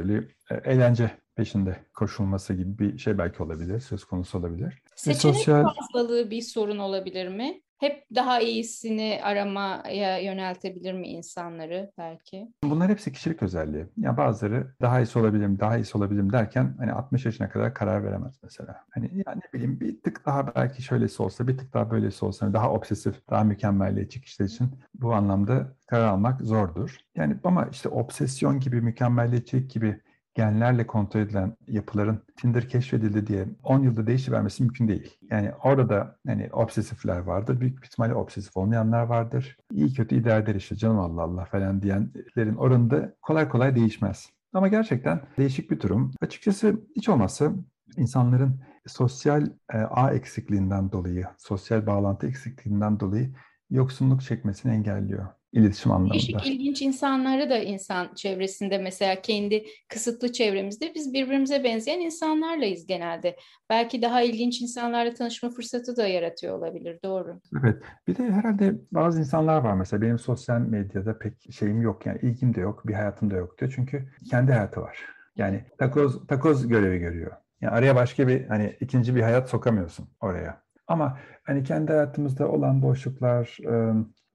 e, eğlence peşinde koşulması gibi bir şey belki olabilir, söz konusu olabilir. Seçenek sosyal... fazlalığı bir sorun olabilir mi? Hep daha iyisini aramaya yöneltebilir mi insanları belki? Bunlar hepsi kişilik özelliği. Ya bazıları daha iyisi olabilirim, daha iyisi olabilirim derken hani 60 yaşına kadar karar veremez mesela. Hani ya ne bileyim bir tık daha belki şöylesi olsa, bir tık daha böylesi olsa daha obsesif, daha mükemmelliyetçi kişiler için bu anlamda karar almak zordur. Yani ama işte obsesyon gibi, mükemmelliyetçilik gibi genlerle kontrol edilen yapıların Tinder keşfedildi diye 10 yılda değişivermesi mümkün değil. Yani orada da hani obsesifler vardır. Büyük bir ihtimalle obsesif olmayanlar vardır. İyi kötü idare işte canım Allah Allah falan diyenlerin oranında kolay kolay değişmez. Ama gerçekten değişik bir durum. Açıkçası hiç olmazsa insanların sosyal e, ağ eksikliğinden dolayı, sosyal bağlantı eksikliğinden dolayı yoksunluk çekmesini engelliyor iletişim anlamında. Değişik ilginç insanları da insan çevresinde mesela kendi kısıtlı çevremizde biz birbirimize benzeyen insanlarlayız genelde. Belki daha ilginç insanlarla tanışma fırsatı da yaratıyor olabilir. Doğru. Evet. Bir de herhalde bazı insanlar var mesela benim sosyal medyada pek şeyim yok yani ilgim de yok, bir hayatım da yok diyor. Çünkü kendi hayatı var. Yani takoz takoz görevi görüyor. Yani araya başka bir hani ikinci bir hayat sokamıyorsun oraya. Ama hani kendi hayatımızda olan boşluklar,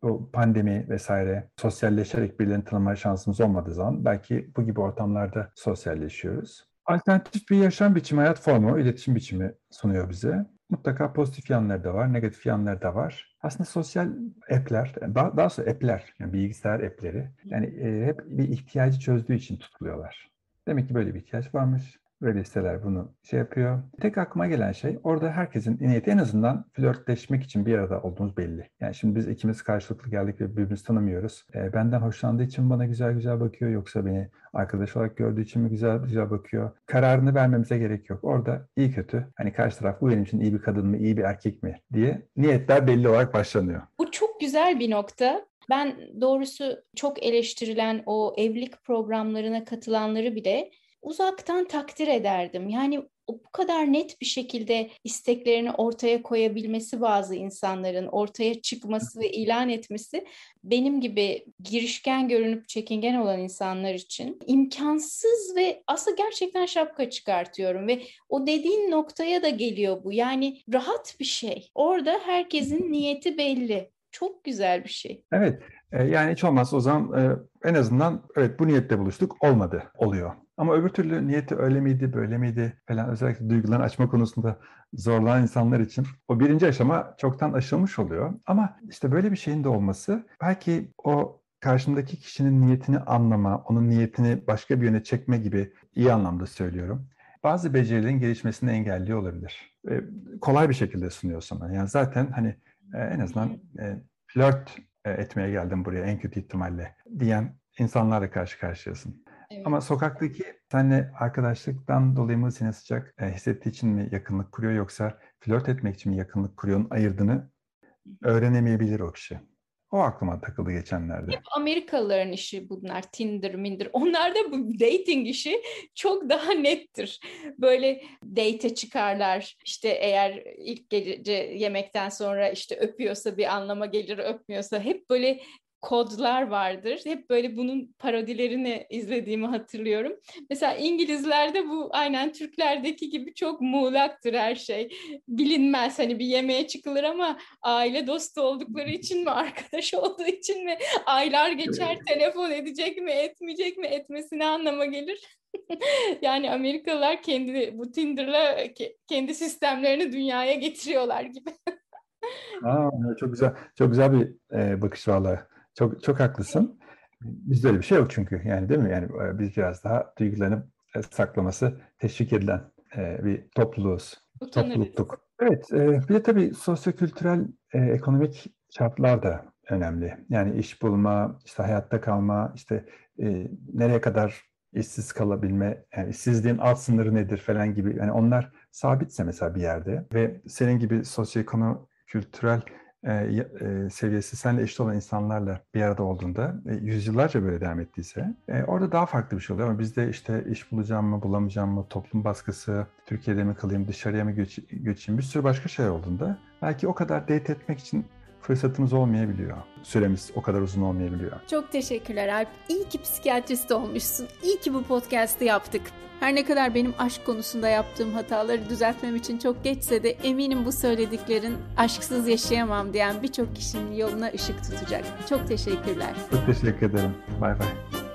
bu pandemi vesaire sosyalleşerek birilerini tanımaya şansımız olmadığı zaman belki bu gibi ortamlarda sosyalleşiyoruz. Alternatif bir yaşam biçimi, hayat formu, iletişim biçimi sunuyor bize. Mutlaka pozitif yanları da var, negatif yanları da var. Aslında sosyal app'ler, daha, daha sonra app'ler, yani bilgisayar app'leri yani e, hep bir ihtiyacı çözdüğü için tutuluyorlar. Demek ki böyle bir ihtiyaç varmış. Böyle listeler bunu şey yapıyor. Tek aklıma gelen şey orada herkesin niyeti en azından flörtleşmek için bir arada olduğumuz belli. Yani şimdi biz ikimiz karşılıklı geldik ve birbirimizi tanımıyoruz. E, benden hoşlandığı için bana güzel güzel bakıyor yoksa beni arkadaş olarak gördüğü için mi güzel güzel bakıyor. Kararını vermemize gerek yok. Orada iyi kötü hani karşı taraf bu benim için iyi bir kadın mı iyi bir erkek mi diye niyetler belli olarak başlanıyor. Bu çok güzel bir nokta. Ben doğrusu çok eleştirilen o evlilik programlarına katılanları bile uzaktan takdir ederdim. Yani bu kadar net bir şekilde isteklerini ortaya koyabilmesi bazı insanların ortaya çıkması ve ilan etmesi benim gibi girişken görünüp çekingen olan insanlar için imkansız ve aslında gerçekten şapka çıkartıyorum ve o dediğin noktaya da geliyor bu. Yani rahat bir şey. Orada herkesin niyeti belli. Çok güzel bir şey. Evet. E, yani hiç olmazsa o zaman e, en azından evet bu niyette buluştuk olmadı oluyor. Ama öbür türlü niyeti öyle miydi, böyle miydi falan özellikle duygularını açma konusunda zorlanan insanlar için o birinci aşama çoktan aşılmış oluyor. Ama işte böyle bir şeyin de olması belki o karşımdaki kişinin niyetini anlama, onun niyetini başka bir yöne çekme gibi iyi anlamda söylüyorum. Bazı becerilerin gelişmesini engelliyor olabilir. E, kolay bir şekilde sunuyor sana. Yani zaten hani e, en azından e, flört e, etmeye geldim buraya en kötü ihtimalle diyen insanlarla karşı karşıyasın. Ama sokaktaki seninle arkadaşlıktan dolayı mı seni sıcak e, hissettiği için mi yakınlık kuruyor yoksa flört etmek için mi yakınlık kuruyor ayırdığını öğrenemeyebilir o kişi. O aklıma takıldı geçenlerde. Hep Amerikalıların işi bunlar. Tinder, Minder. Onlarda bu dating işi çok daha nettir. Böyle date çıkarlar. İşte eğer ilk gece yemekten sonra işte öpüyorsa bir anlama gelir, öpmüyorsa hep böyle kodlar vardır. Hep böyle bunun parodilerini izlediğimi hatırlıyorum. Mesela İngilizlerde bu aynen Türklerdeki gibi çok muğlaktır her şey. Bilinmez hani bir yemeğe çıkılır ama aile dostu oldukları için mi, arkadaş olduğu için mi, aylar geçer telefon edecek mi, etmeyecek mi, etmesi ne anlama gelir? yani Amerikalılar kendi bu Tinder'la kendi sistemlerini dünyaya getiriyorlar gibi. Aa, çok güzel, çok güzel bir e, bakış vallahi. Çok çok haklısın. Bizde öyle bir şey yok çünkü yani değil mi? Yani e, biz biraz daha duygularını e, saklaması teşvik edilen e, bir topluluğuz. Topluluktuk. Evet, bir de tabii sosyokültürel, ekonomik şartlar da önemli. Yani iş bulma, işte hayatta kalma, işte nereye kadar işsiz kalabilme, yani işsizliğin alt sınırı nedir falan gibi. Yani onlar sabitse mesela bir yerde ve senin gibi sosyoekonomik kültürel e, e, seviyesi senle eşit olan insanlarla bir arada olduğunda e, yüzyıllarca böyle devam ettiyse orada daha farklı bir şey oluyor. Ama bizde işte iş bulacağım mı bulamayacağım mı toplum baskısı Türkiye'de mi kalayım dışarıya mı göç, göçeyim bir sürü başka şey olduğunda belki o kadar date etmek için fırsatımız olmayabiliyor. Süremiz o kadar uzun olmayabiliyor. Çok teşekkürler Alp. İyi ki psikiyatrist olmuşsun. İyi ki bu podcast'ı yaptık. Her ne kadar benim aşk konusunda yaptığım hataları düzeltmem için çok geçse de eminim bu söylediklerin aşksız yaşayamam diyen birçok kişinin yoluna ışık tutacak. Çok teşekkürler. Çok teşekkür ederim. Bay bay.